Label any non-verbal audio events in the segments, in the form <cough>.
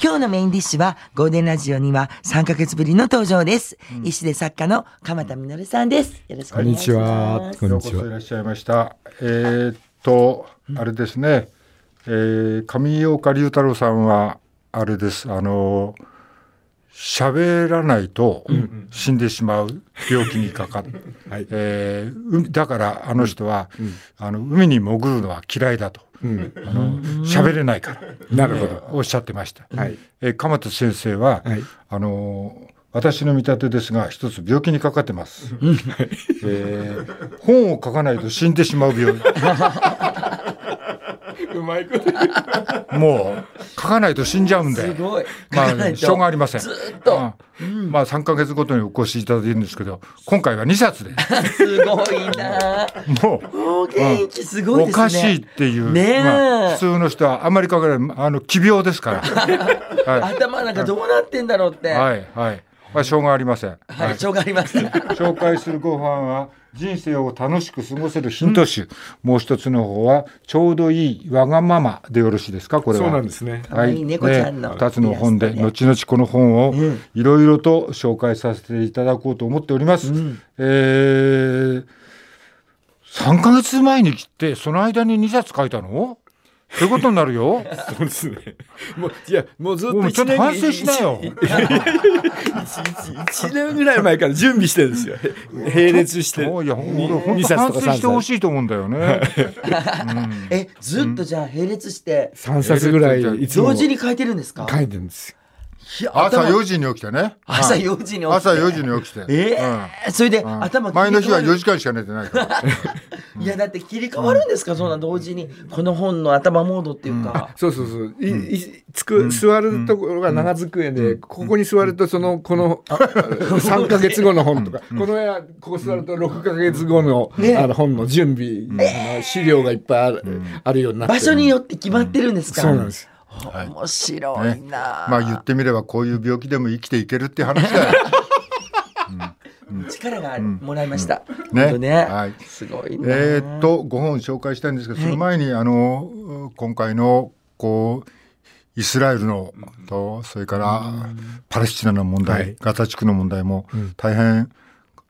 今日のメインディッシュは、ゴールデンラジオには3ヶ月ぶりの登場です。医師で作家の鎌田実さんです。よろしくお願いします。こんにちは。いらっしゃいました。えー、っと、あれですね。えー、上岡龍太郎さんは、あれです。あの、喋らないと死んでしまう病気にかかって、<laughs> はいえー、だからあの人は、うん、あの海に潜るのは嫌いだと。うん、あの喋れないから、なるほど、えー、おっしゃってました。はい、えー、鎌田先生は、はい、あの私の見立てですが一つ病気にかかってます。えー、本を書かないと死んでしまう病気。<laughs> うまいこともう書かないと死んじゃうんで。すごい。まあしょうがありません。ずっと。うん、まあ3か月ごとにお越しいただいてるんですけど、今回は2冊で。すごいな。もう。お元気すごい、ね、おかしいっていう。ねまあ、普通の人はあんまり書かない、あの奇病ですから。<laughs> はい、頭なんかどうなってんだろうって。はいはい。まあ、しょうがありません。はい、しょうがありません。紹介するご飯は人生を楽しく過ごせるヒント集、うん、もう一つの方はちょうどいいわがままでよろしいですか？これは。そうなんですね。はい、いい。猫ちゃんの。二、ね、つの本で、後々この本をいろいろと紹介させていただこうと思っております、うん、えー、3か月前に来てその間に2冊書いたの？そういうことになるよ。そうですね。もういやもうずっとちょっと反省しなよ。一年ぐらい前から準備してるんですよ。並列して。いや俺本当反省してほしいと思うんだよね。<laughs> えずっとじゃあ並列して三冊ぐらい同時に書いてるんですか？書いてるんです。朝4時に起きてね。朝4時に起きて。朝4時に起きて。ええ。それで頭前の日は4時間しか寝てないから。<laughs> いやだって切り替わるんですか、そんな同時にこの本の頭モードっていうか。そうそうそう。いいつく座るところが長机で、ここに座るとそのこの3か <laughs> 月後の本とか、この部屋ここ座ると6か月後のあの本の準備資料がいっぱいあるあるようになって。場所によって決まってるんですか？そうなんです。面白いな、まあ言ってみればこういう病気でも生きていけるっていう話だよ。<laughs> 力がもらいました。ね。ね。はい。すごいえっと5本紹介したいんですけど、その前にあの今回のこうイスラエルのとそれからパレスチナの問題、ガザ地区の問題も大変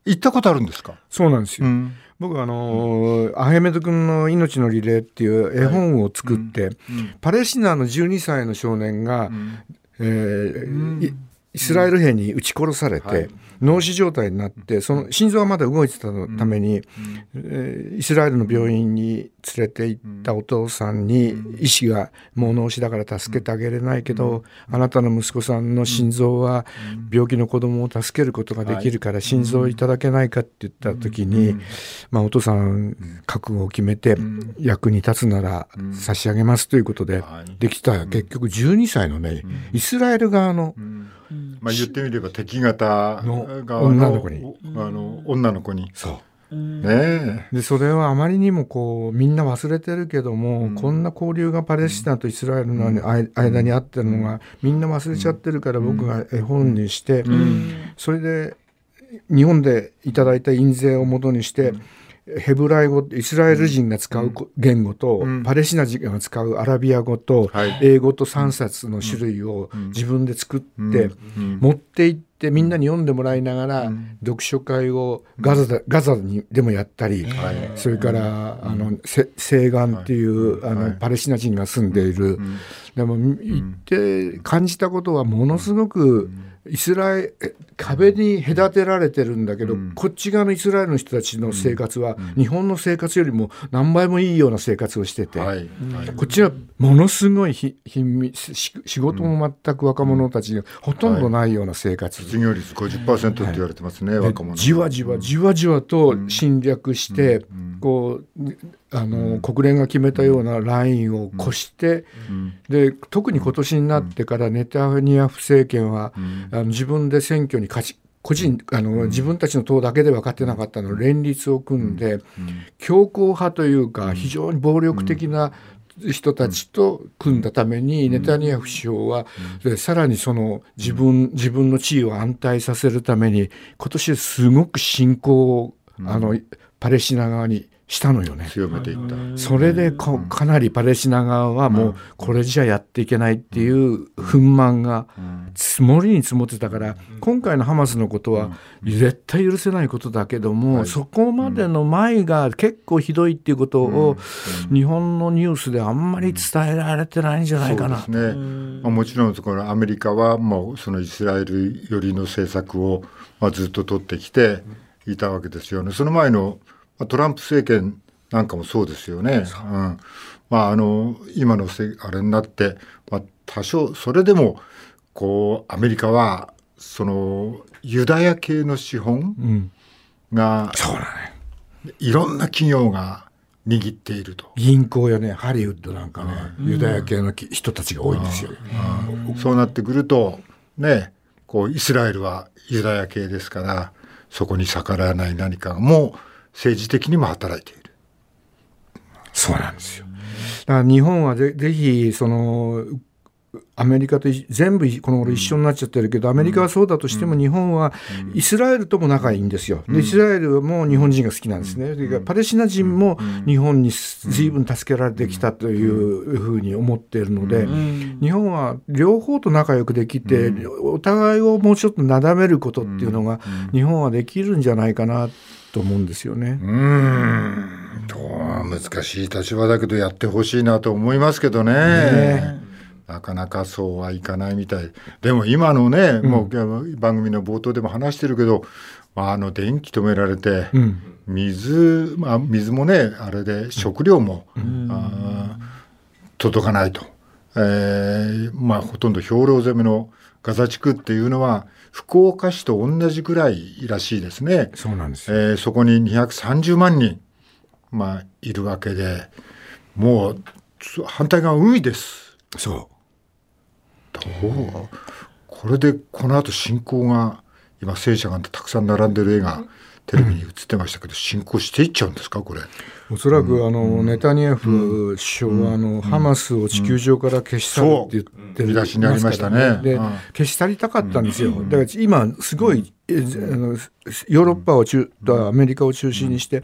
行ったことあるんですか？そうなんですよ。僕あのアヘメド君の「命のリレー」っていう絵本を作って、パレスチナの12歳の少年が、えーイスラエル兵に撃ち殺されて、はい、脳死状態になってその心臓はまだ動いてたために、うん。えー、イスラエルの病院に連れて行ったお父さんに、うん、医師が「もう脳死だから助けてあげれないけど、うん、あなたの息子さんの心臓は病気の子供を助けることができるから心臓いただけないか」って言った時に、まあ、お父さん覚悟を決めて、役に立つなら差し上げますということで、できた。結局12歳のねイスラエル側の、まあ言ってみれば敵方の女の子に。あの女の子に。そう。ねでそれはあまりにもこうみんな忘れてるけども、うん、こんな交流がパレスチナとイスラエルの間にあってるのがみんな忘れちゃってるから僕が絵本にして、うん、それで日本でいただいた印税をもとにして、ヘブライ語イスラエル人が使う言語と、うん、パレスチナ人が使うアラビア語と、はい、英語と3冊の種類を自分で作って、うん、持って行ってみんなに読んでもらいながら、読書会をガザガザにでもやったり、それからあの西岸っていう、あのパレスチナ人が住んでいる、でも行って感じたことはものすごく、イスラエル壁に隔てられてるんだけど、うん、こっち側のイスラエルの人たちの生活は、うん、日本の生活よりも何倍もいいような生活をしてて、はい。はい、こっちはものすごい貧民仕事も全く若者たちがほとんどないような生活、失業率50%って言われてますね、はい、若者じわじわじわじわと侵略して、こうあの、うん、国連が決めたようなラインを越して、うん、で特に今年になってからネタニヤフ政権は、うん、あの自分で選挙に勝ち個人あの、自分たちの党だけで分かってなかったの連立を組んで、強硬派というか非常に暴力的な人たちと組んだために、ネタニヤフ首相は、でさらにその自分自分の地位を安泰させるために今年すごく侵攻を、あのパレスチナ側にしたのよね。強めていった。それでこかなりパレスチナ側はもうこれじゃやっていけないっていう憤懣が積もりに積もってたから今回のハマスのことは絶対許せないことだけどもそこまでの前が結構ひどいっていうことを日本のニュースであんまり伝えられてないんじゃないかな。そうですね。まあ、もちろんこのアメリカはもうそのイスラエル寄りの政策をまあずっと取ってきていたわけですよね。その前のまあトランプ政権なんかもそうですよね。うん、まああの今のせあれになって、まあ、多少それでもこうアメリカはそのユダヤ系の資本が、そうだね。いろんな企業が握っていると。銀行やねハリウッドなんかね、ユダヤ系のき人たちが多いんですよ。そうなってくるとねこうイスラエルはユダヤ系ですからそこに逆らわない何かがもう政治的にも働いている。そうなんですよ。だから日本はぜぜひそのアメリカとい全部この頃一緒になっちゃってるけど、アメリカはそうだとしても日本はイスラエルとも仲いいんですよ。でイスラエルも日本人が好きなんですね。それからパレスチナ人も日本に随分助けられてきたというふうに思っているので、日本は両方と仲良くできて、お互いをもうちょっとなだめることっていうのが日本はできるんじゃないかなと思うんですよね。うん。難しい立場だけどやってほしいなと思いますけどね。ね。なかなかそうはいかないみたい。でも今のね、もう番組の冒頭でも話してるけど、まあ、あの電気止められて、うん。水、まあ、水もねあれで食料も、あー届かないと、えーまあ、ほとんど兵糧攻めのガザ地区っていうのは福岡市と同じぐらいらしいですね。そうなんですよ。えーそこに230万人、まあ、いるわけでもうつ反対側海です。そう。どう？これでこの後侵攻が今戦車がたくさん並んでる絵がテレビに映ってましたけど、侵攻していっちゃうんですかこれ。おそらくあのネタニヤフ首相はあのハマスを地球上から消し去るって言ってる見出しにありましたね。でうん。消し去りたかったんですよ。だから今すごいえあのヨーロッパを中とアメリカを中心にして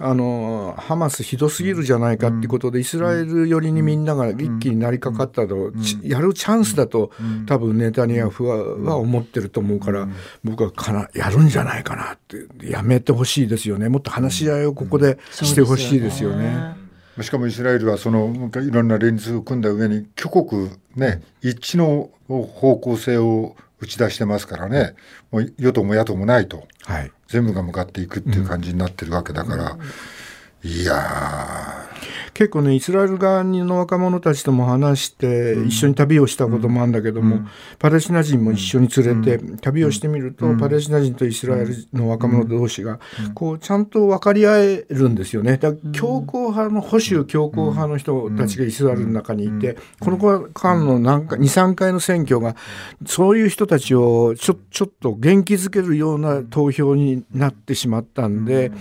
あのハマスひどすぎるじゃないかっていうことでイスラエル寄りにみんなが一気になりかかったとちやるチャンスだと多分ネタニヤフはは思ってると思うから僕はかなやるんじゃないかなってやめてほしいですよね。もっと話し合いをここでしてほしいですよね。しかもイスラエルはそのいろんな連立を組んだ上に挙国ね一致の方向性を打ち出してますからね。もう与党も野党もないとはい。全部が向かっていくっていう感じになってるわけだから、いや結構ねイスラエル側の若者たちとも話して一緒に旅をしたこともあるんだけども、パレスチナ人も一緒に連れて旅をしてみると、パレスチナ人とイスラエルの若者同士がこうちゃんと分かり合えるんですよね。だから強硬派の保守強硬派の人たちがイスラエルの中にいて、この間の何か23回の選挙がそういう人たちをちょちょっと元気づけるような投票になってしまったんで。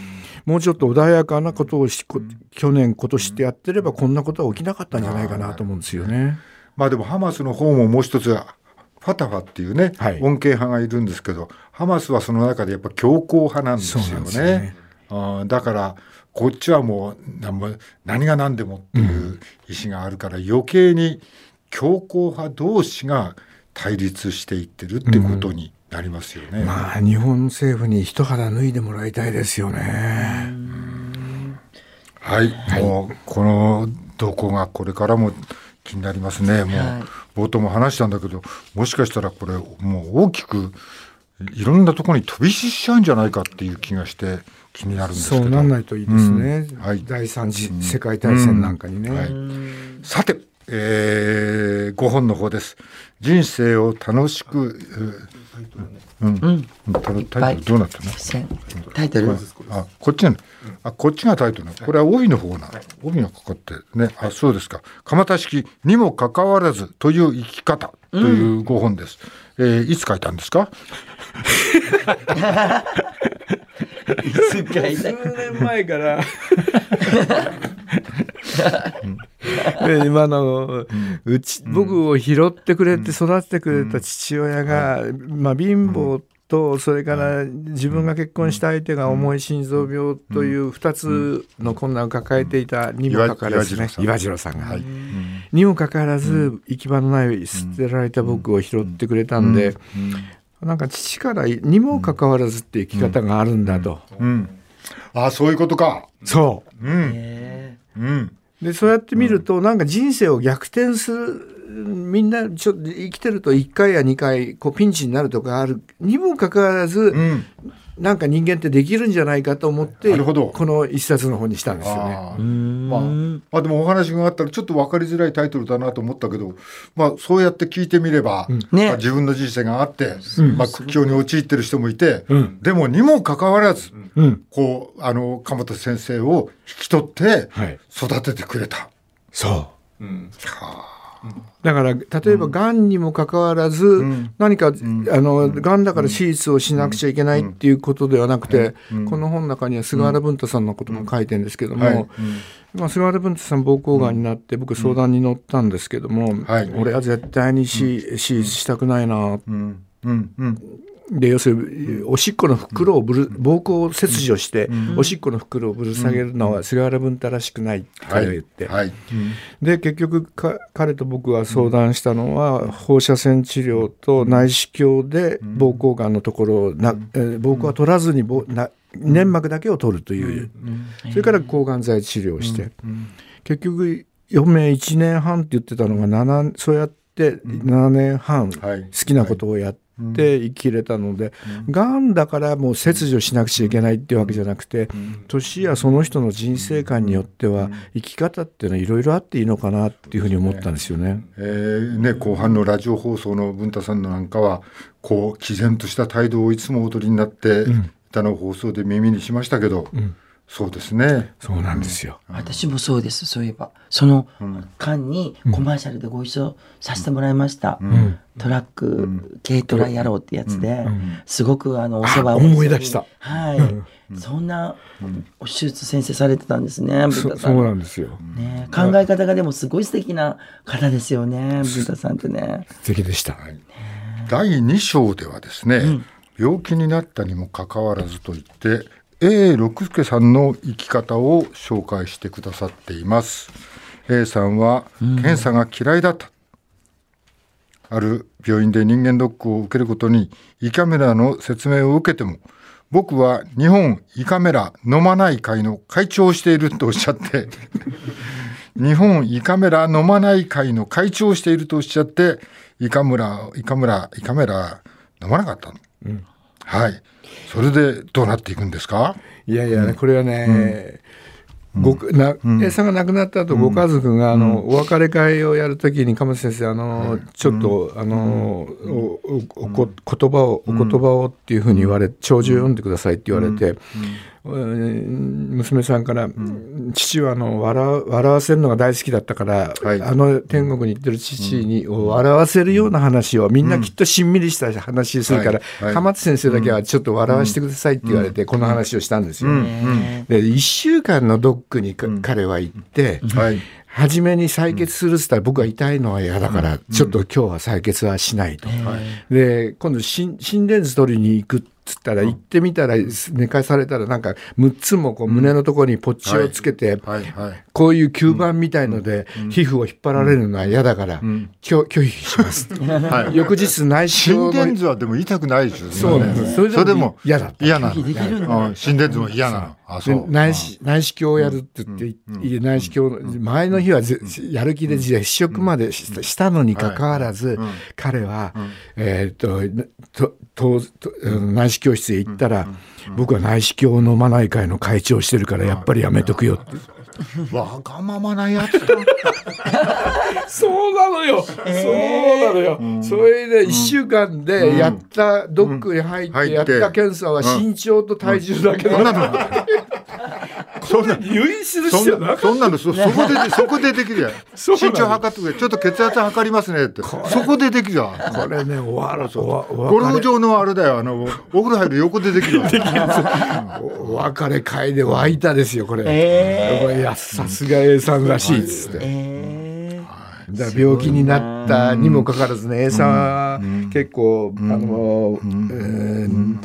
もうちょっと穏やかなことをしこ去年今年ってやってればこんなことは起きなかったんじゃないかなと思うんですよね。まあでもハマスの方ももう一つはファタファっていうね、はい。穏健派がいるんですけどハマスはその中でやっぱ強硬派なんですよね。だからこっちはもう何が何でもっていう意思があるから余計に強硬派同士が対立していってるってことになりますよね。まあ日本政府に一肌脱いでもらいたいですよね。はい、もうこの動向がこれからも気になりますね。もう、はい冒頭も話したんだけど、もしかしたらこれもう大きくいろんなところに飛び火しちゃうんじゃないかっていう気がして気になるんですけど。そうなんないといいですね。うんはい第三次世界大戦なんかにね。はいさて、えー、5本の方です。人生を楽しく、えーうん、タイトルどうなったの？せタイトルあ、こっちなの。あ、こっちがタイトル。これは帯の方なの。帯がかかってね。あ、そうですか。蒲田式にもかかわらずという生き方という5本です。えーいつ書いたんですか？<laughs> 数年前から。で今のうち僕を拾ってくれて育ててくれた父親が、まあ、貧乏とそれから自分が結婚した相手が重い心臓病という2つの困難を抱えていたにもかかわらずね。岩次郎さんが、にもかかわらず行き場のない捨てられた僕を拾ってくれたんで、なんか父からにもかかわらずっていう生き方があるんだと。ああそういうことか。そう。うん。うん。でそうやって見ると、なんか人生を逆転するみんなちょっと生きてると1回や2回こうピンチになるとかあるにもかかわらず、うん、なんか人間ってできるんじゃないかと思ってこの一冊の本にしたんですよね。あまあ、あでもお話があったらちょっと分かりづらいタイトルだなと思ったけど、まあ、そうやって聞いてみれば、うん。ね、まあ、自分の人生があって、うん、まあ、苦境に陥ってる人もいて、うん、でもにもかかわらず、こうあの鎌田先生を引き取って育ててくれた。はい、そう、うん。はあだから例えばがん。にもかかわらず、何か、あのがんだから手術をしなくちゃいけないっていうことではなくて、この本の中には菅原文太さんのことも書いてるんですけども、まあ、菅原文太さん膀胱がんになって僕相談に乗ったんですけども、俺は絶対に手術したくないな、で要するにおしっこの袋をぶる膀胱切除して、おしっこの袋をぶる下げるのは菅原文太らしくない彼は言って、はい。はい、で結局彼と僕が相談したのは、放射線治療と内視鏡で膀胱がんのところをな、えー、膀胱は取らずにな粘膜だけを取るという、それから抗がん剤治療をして、結局余命1年半って言ってたのが7そうやって7年半好きなことをやって。って生きれたので、が、んだからもう切除しなくちゃいけないっていうわけじゃなくて、年やその人の人生観によっては生き方っていうのはいろいろあっていいのかなっていうふうに思ったんですよね。えー、ね後半のラジオ放送の文太さんのなんかはこう毅然とした態度をいつもお取りになっていたの放送で耳にしましたけど。うんそうですね。そうなんですよ。私もそうです。そういえば、その間にコマーシャルでご一緒させてもらいました。うん、トラック、軽トラ野郎ってやつで、すごくあのお世話を思い出した。はい。そんな手術先生されてたんですね。そそうなんですよ。ね、考え方がでもすごい素敵な方ですよね。ブタさんってね。素敵でした。第2章ではですね、病気になったにもかかわらずと言って A 六輔さんの生き方を紹介してくださっています。A さんは検査が嫌いだった、うん、ある病院で人間ドックを受けることに胃カメラの説明を受けても僕は日本胃カメラ飲まない会の会長をしているとおっしゃって <laughs> 日本胃カメラ飲まない会の会長をしているとおっしゃって胃カメラ胃カメラ胃カメラ飲まなかったの、うん、はい。それでどうなっていくんですか？いやいや、これはね、ごな A さんが亡くなった後、ご家族があの、お別れ会をやるときに鎌田先生あの、ちょっとあの、おおこ言葉をお言葉をっていうふうに言われ長寿読んでくださいって言われて、娘さんから、うん、父はあの笑笑わせるのが大好きだったから、はい、あの天国に行ってる父に、を笑わせるような話をみんなきっとしんみりした話するから、うん、鎌田先生だけはちょっと笑わせてくださいって言われて、この話をしたんですよ。で1週間のドックに彼は行って、はい。初めに採血するっつったら僕は痛いのは嫌だから、ちょっと今日は採血はしないと。で、今度心電図取りに行くつったら行ってみたら寝かされたらなんか6つもこう胸のところにポッチをつけてこういう吸盤みたいので皮膚を引っ張られるのは嫌だから拒拒否します。<laughs> 翌日内視鏡心電図はでも痛くないですよね。そうなんです。それでも嫌だ嫌なの。心電図も嫌なの。あそう。内視内視鏡をやるって言って内視鏡前の日はやる気で絶食までしたのにかかわらず彼はえっとと内視視教室へ行ったら、僕は内視鏡を飲まない会の会長してるからやっぱりやめとくよって。わがままなやつ。そうなのよ。そうなのよ。それで1週間でやったドックに入ってやった検査は身長と体重だけだ。そんな入院する必要なそんなのそそこでそこでできるやん。<laughs> 身長測ってくれちょっと血圧測りますねって。そこでできるやん。これね終わるゴルフ場のあれだよ。あのお風呂入る横でできるわ。<laughs> お別れ会で湧いたですよこれ、えー、いやさすが A さんらしいっつって、えーだ病気になったにもかかわらずね A さんは結構、あの、えー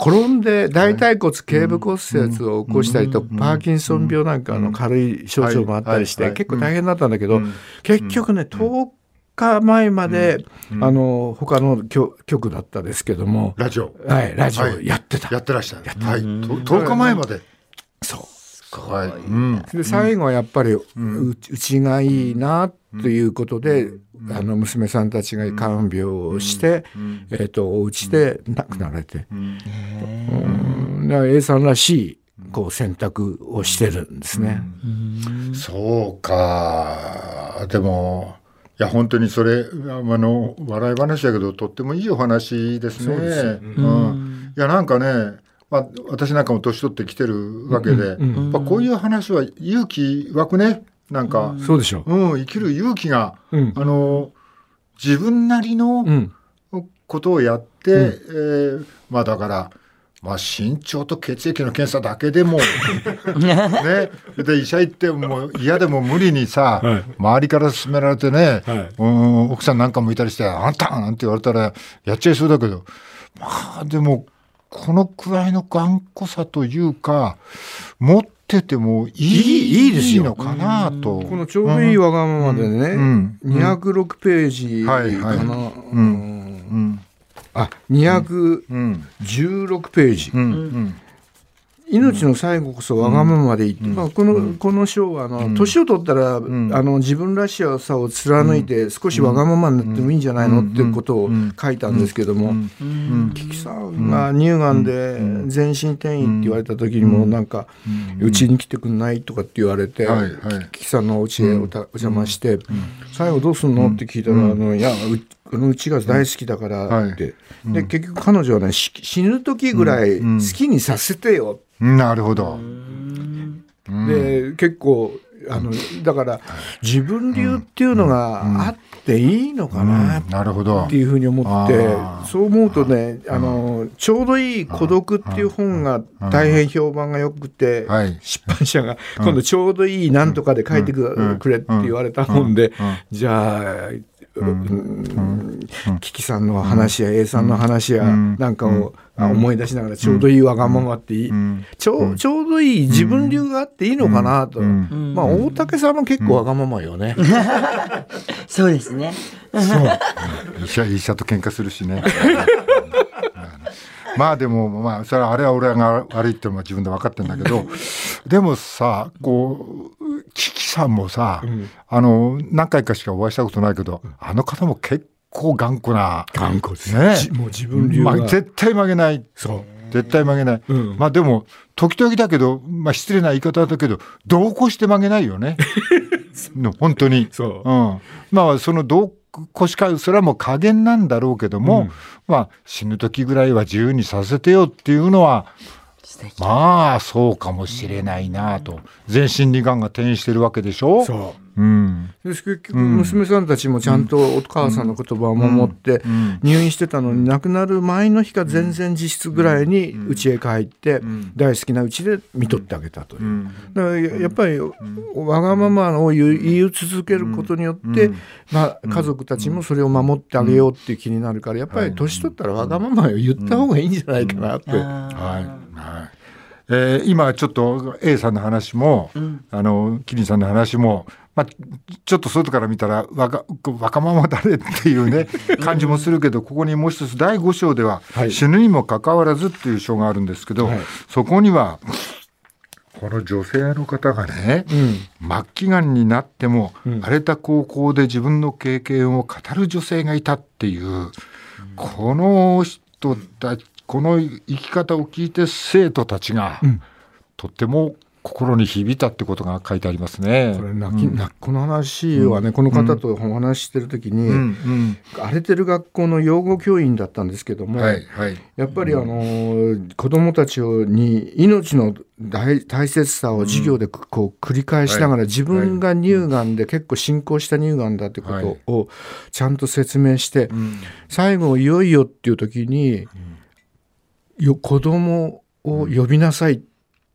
転んで大腿骨頸部骨折を起こしたりと、パーキンソン病なんかの軽い症状もあったりして、結構大変だったんだけど、結局ね10日前まで、あの他の局だったですけどもラジオ。はいラジオやってた、やってらっしゃるはい。10日前まで。そうはいうん、で最後はやっぱりう,、ちがいいなということで、あの娘さんたちが看病をして、えー、とお家で亡くなられて、うん、A さんらしいこう選択をしてるんですね。そうか。でもいや本当にそれあの笑い話だけどとってもいいお話ですね。うん、いやなんかねまあ、私なんかも年取ってきてるわけで、うんうん、こういう話は勇気湧くね。なんか、そうでしょう、うん、生きる勇気が、うん、あの自分なりのことをやって、うん、えー、まあだからまあ、身長と血液の検査だけでも <laughs> ね、で医者行っても嫌でも無理にさ、はい、周りから勧められてね、はい、うん奥さんなんかもいたりして「あんた!」なんて言われたらやっちゃいそうだけど。まあでもこのくらいの頑固さというか持っててもいいいいですよ。のかなと。このちょうどいいわがままでね、うん。うん、206ページかな、はいはいうん、あ216ページ、うん。うん命の最後こそわがままでいい、うん、まあ、このこの章はあの年を取ったら、うん、あの自分らしさを貫いて少しわがままになってもいいんじゃないの？っていうことを書いたんですけども。キキさんが乳がんで全身転移って言われた時にもなんかうちに来てくんない？とかって言われてキキさんのお家へお邪魔して最後どうすんの？って聞いたらあのいやこのうちが大好きだからって、で結局彼女はね死ぬ時ぐらい好きにさせてよ。なるほど。で結構あのだから自分流っていうのがあっていいのかなっていうふうに思って、そう思うとねあのちょうどいい孤独っていう本が大変評判がよくて、出版社が今度ちょうどいいなんとかで書いてくれって言われた本で、じゃあキキさんの話や A さんの話やなんかを思い出しながらちょうどいいわがままっていい、ちょちょうどいい自分流があっていいのかなと、まあ大竹さんも結構わがままよね、そうですねそう医者医者と喧嘩するしねまあでもまあそれはあれは俺が悪いってのは自分で分かってんだけどでもさこうさんもさ、うん、あの何回かしかお会いしたことないけど、あの方も結構頑固な頑固です。ね。もう自分流、まあ、絶対曲げない。そう。絶対曲げない、うん、まあでも時々だけど、まあ、失礼な言い方だけど同行して曲げないよね。<laughs> 本当に。そう、うん、まあその同腰かそれはもう加減なんだろうけども、うん、まあ死ぬ時ぐらいは自由にさせてよっていうのはまあそうかもしれないなと。全身にがんが転移してるわけでしょ？そう。うん、結局娘さんたちもちゃんとお母さんの言葉を守って入院してたのに亡くなる前の日か全然実質ぐらいに家へ帰って大好きなうちで見とってあげたという。だからやっぱりわがままを言い続けることによってまあ家族たちもそれを守ってあげようっていう気になるからやっぱり年取ったらわがままを言った方がいいんじゃないかなって。はいはい。えー、今ちょっと A さんの話も、うん、あのキリンさんの話も、まあ、ちょっと外から見たら若若者誰っていうね <laughs> 感じもするけどここにもう一つ第5章では、はい、死ぬにもかかわらずっていう章があるんですけど、はい、そこにはこの女性の方がね、うん、末期がんになっても、うん、荒れた高校で自分の経験を語る女性がいたっていう、うん、この人たちこの生き方を聞いて生徒たちが、とっても心に響いたってことが書いてありますね。これ泣き、うん、この話はね、うん、この方とお話ししてる時に、うん、荒れてる学校の養護教員だったんですけども、はいはい、やっぱりあの、子どもたちに命の大大切さを授業でこう繰り返しながら、自分が乳がんで結構進行した乳がんだってことをちゃんと説明して、最後いよいよっていう時に、よ子供を呼びなさいっ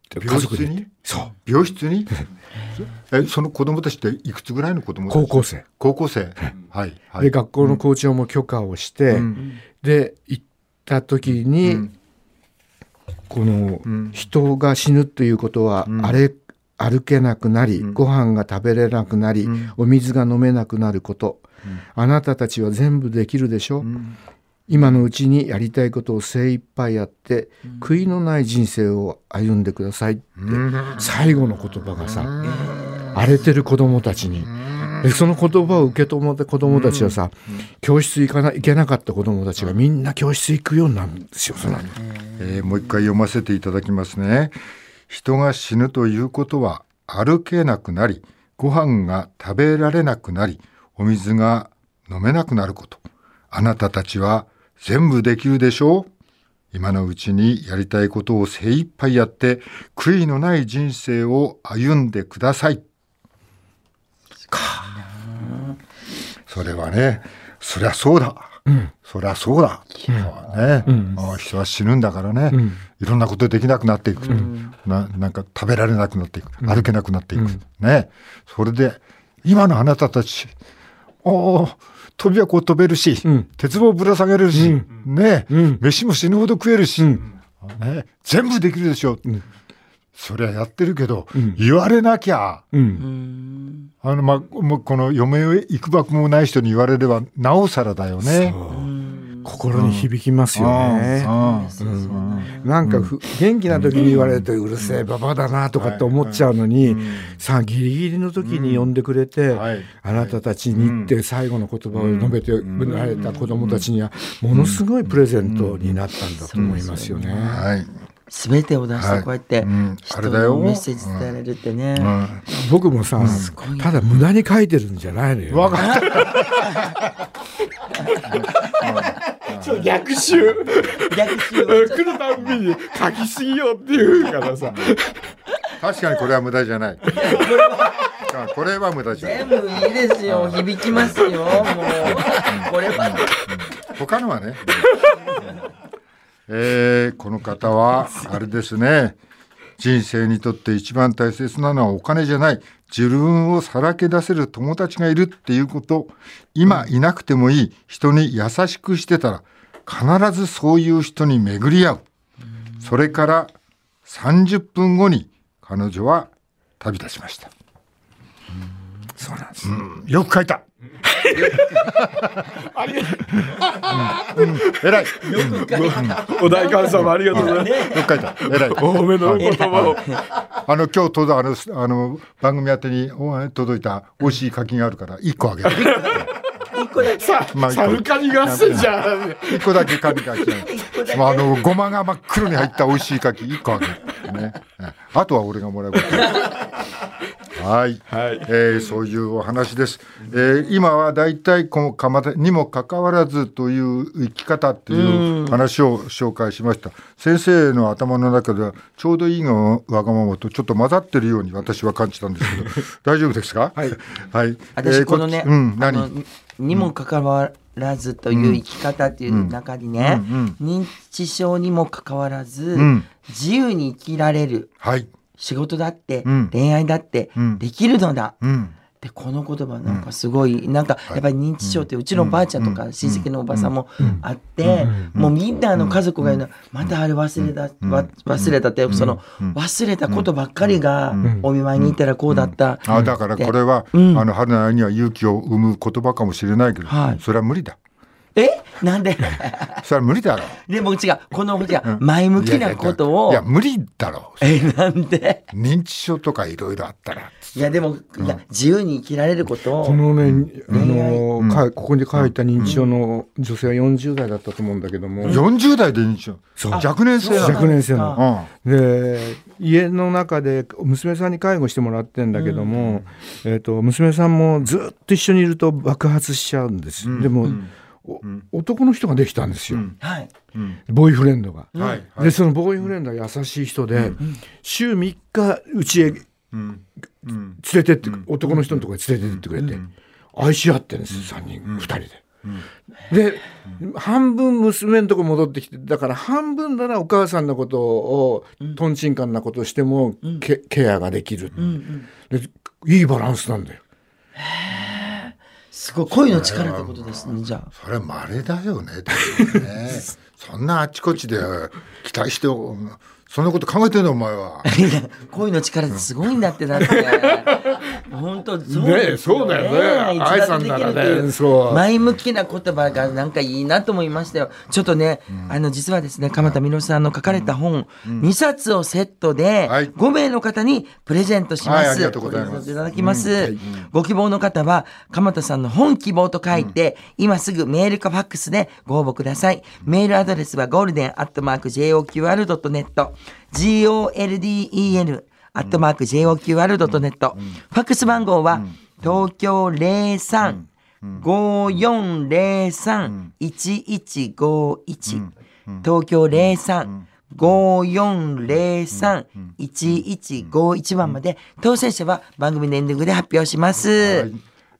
て病室に？そう。病室に？<laughs> えその子供たちっていくつぐらいの子供高校生。高校生。はいはい。で学校の校長も許可をして、うん。で行った時に、うん。このうん。人が死ぬということは、うん。あれ歩けなくなり、うん。ご飯が食べれなくなり、うん。お水が飲めなくなること、あなたたちは全部できるでしょ、うん今のうちにやりたいことを精一杯やって、悔いのない人生を歩んでくださいって、うん。最後の言葉がさ、荒れてる子供たちに、でその言葉を受け止めた子供たちはさ、教室行かな行けなかった子供たちがみんな教室行くようになるんですよその。後えーもう一回読ませていただきますね。人が死ぬということは歩けなくなり、ご飯が食べられなくなり、お水が飲めなくなること。あなたたちは全部できるでしょう今のうちにやりたいことを精一杯やって、悔いのない人生を歩んでください。か。それはね、そりゃそうだ。そりゃそうだ。ね、ああ人は死ぬんだからね、いろんなことできなくなっていく、な。なんか食べられなくなっていく。歩けなくなっていく。ね。それで、今のあなたたち、飛び箱飛べるし、鉄棒ぶら下げれるし、ね、飯も死ぬほど食えるし、ね、全部できるでしょ。そりゃやってるけど、言われなきゃ、うんあの、ま、この嫁へ行くばくもない人に言われれば、なおさらだよね。心に響きますよね。うん。なんかふ、元気な時に言われるとうるせえババだなとかって思っちゃうのに、さあギリギリの時に呼んでくれて、はい。あなたたちにって最後の言葉を述べてられた子供たちにはものすごいプレゼントになったんだと思いますよね。はい。全てを出してこうやって人れだよ。のメッセージ伝えられるってね、僕もさ、ただ無駄に書いてるんじゃないのよ。わかった。逆襲。逆襲。来るたんびに書きすぎよって言うからさ。確かにこれは無駄じゃない。あ <laughs> これは無駄じゃない。全部いいですよ。響きますよもう。これは。他のはね。<laughs> えーこの方は、あれですね。人生にとって一番大切なのはお金じゃない。自分をさらけ出せる友達がいるっていうこと。今いなくてもいい。人に優しくしてたら、必ずそういう人に巡り合う。それから30分後に彼女は旅立ちました。そうなんです。よく書いた。偉い。お代官様ありがとう。ございます。よく書いた。偉い。お褒めの言葉を。あの今日届あのあの番組宛てに届いた美味しい柿があるから一個あげる。一個だけまあサルカニ合戦じゃん。一個だけ柿が来て。まああのごまが真っ黒に入った美味しい柿一個あげる。ね。あとは俺がもらうこと。はい。はいえーそういうお話です。えー今はだいたいこの鎌田にもかかわらずという生き方っていう話を紹介しました。先生の頭の中ではちょうどいいのわがままとちょっと混ざってるように私は感じたんですけど、<laughs> 大丈夫ですか？はい。はい。私このね、えーうん、何？にもかかわらずという生き方っていう中にね、認知症にもかかわらず、ん。自由に生きられるはい。仕事だって、うん。恋愛だってうん。できるのだ、うん。でこの言葉なんかすごい、なんかやっぱり認知症ってうちのばあちゃんとか親戚のおばさんもあって、もうみんなの家族が言うのまたあれ忘れた、わ忘れたって、その忘れたことばっかりがお見舞いに行ったらこうだった、あだからこれは、うん。あの春菜には勇気を生む言葉かもしれないけど、はい。それは無理だ。え？なんで？それは無理だろ。う。でも違う。この違う前向きなことをいや無理だろ。う。えなんで？認知症とかいろいろあったら。いやでも、いや自由に生きられることをこのね、あの、かここに書いた認知症の女性は40代だったと思うんだけども、40代で認知症。そう。若年性。若年性の。うん。で家の中で娘さんに介護してもらってんだけども、えー、と娘さんもずっと一緒にいると爆発しちゃうんです、でも、お男の人ができたんですよ、はい。ボーイフレンドが。はい。はい。でそのボーイフレンドは優しい人で、週3日うちへ連。れてって、男の人のところに連れてってくれて、愛し合ってるんです3人、2人で。で、半分娘のとこ戻ってきてだから半分ならお母さんのことをとん。ちんかんなことしてもケ,、ケアができる、でいいバランスなんだよ。すごい恋の力ってことですねじゃあ。それ稀だよねねそんなあちこちで期待してそんなこと考えてんのお前は。<laughs> 恋の力ってすごいんだってだって。本当そうね。そうだよね。愛さんならね。前向きな言葉がなんかいいなと思いましたよ。ちょっとね、あの実はですね鎌田実さんの書かれた本、2冊をセットではい。5名の方にプレゼントします、はいありがとうございます。いただきます、ご希望の方は鎌田さんの本希望と書いて、今すぐメールかファックスでご応募ください。メールアドレスはゴールデンアットマーク JOQR.net GOLDEN アットマーク JOQR.net ファックス番号は東京03 5403-1151東京03-5403-1151番まで。当選者は番組のエンディングで発表します。はい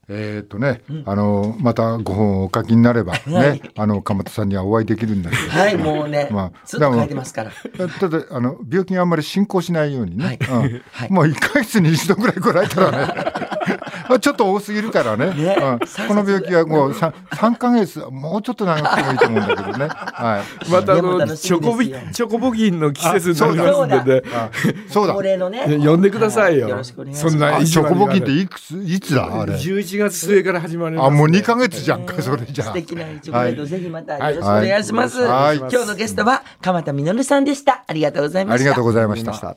えーっと <laughs> ね、あのまたご本をお書きになればね、はい。あの鎌田さんにはお会いできるんだけど。はい、もうね、まあずっと書いてますから。ただあの病気があんまり進行しないようにね、はい。うん。はい。もう1ヶ月に一度ぐらい来られたらね <laughs> ちょっと多すぎるからね。ね。うん。この病気はもう 3, 3ヶ月もうちょっと長くてもいいと思うんだけどね、<laughs> はい、またあのチョコビチョコボギンの季節になりますんで。ねあそうだ。恒例のね、呼んでくださいよ。はよろしくお願いします。そんなあチョコボキンっていいくついつだあれ？11月末から始まります、あもう2ヶ月じゃんかそれじゃあ。素敵なチョコレート、ぜひまたはいよろしくお願いします。はい。今日のゲストは鎌田実さんでした。ありがとうございました。ありがとうございました。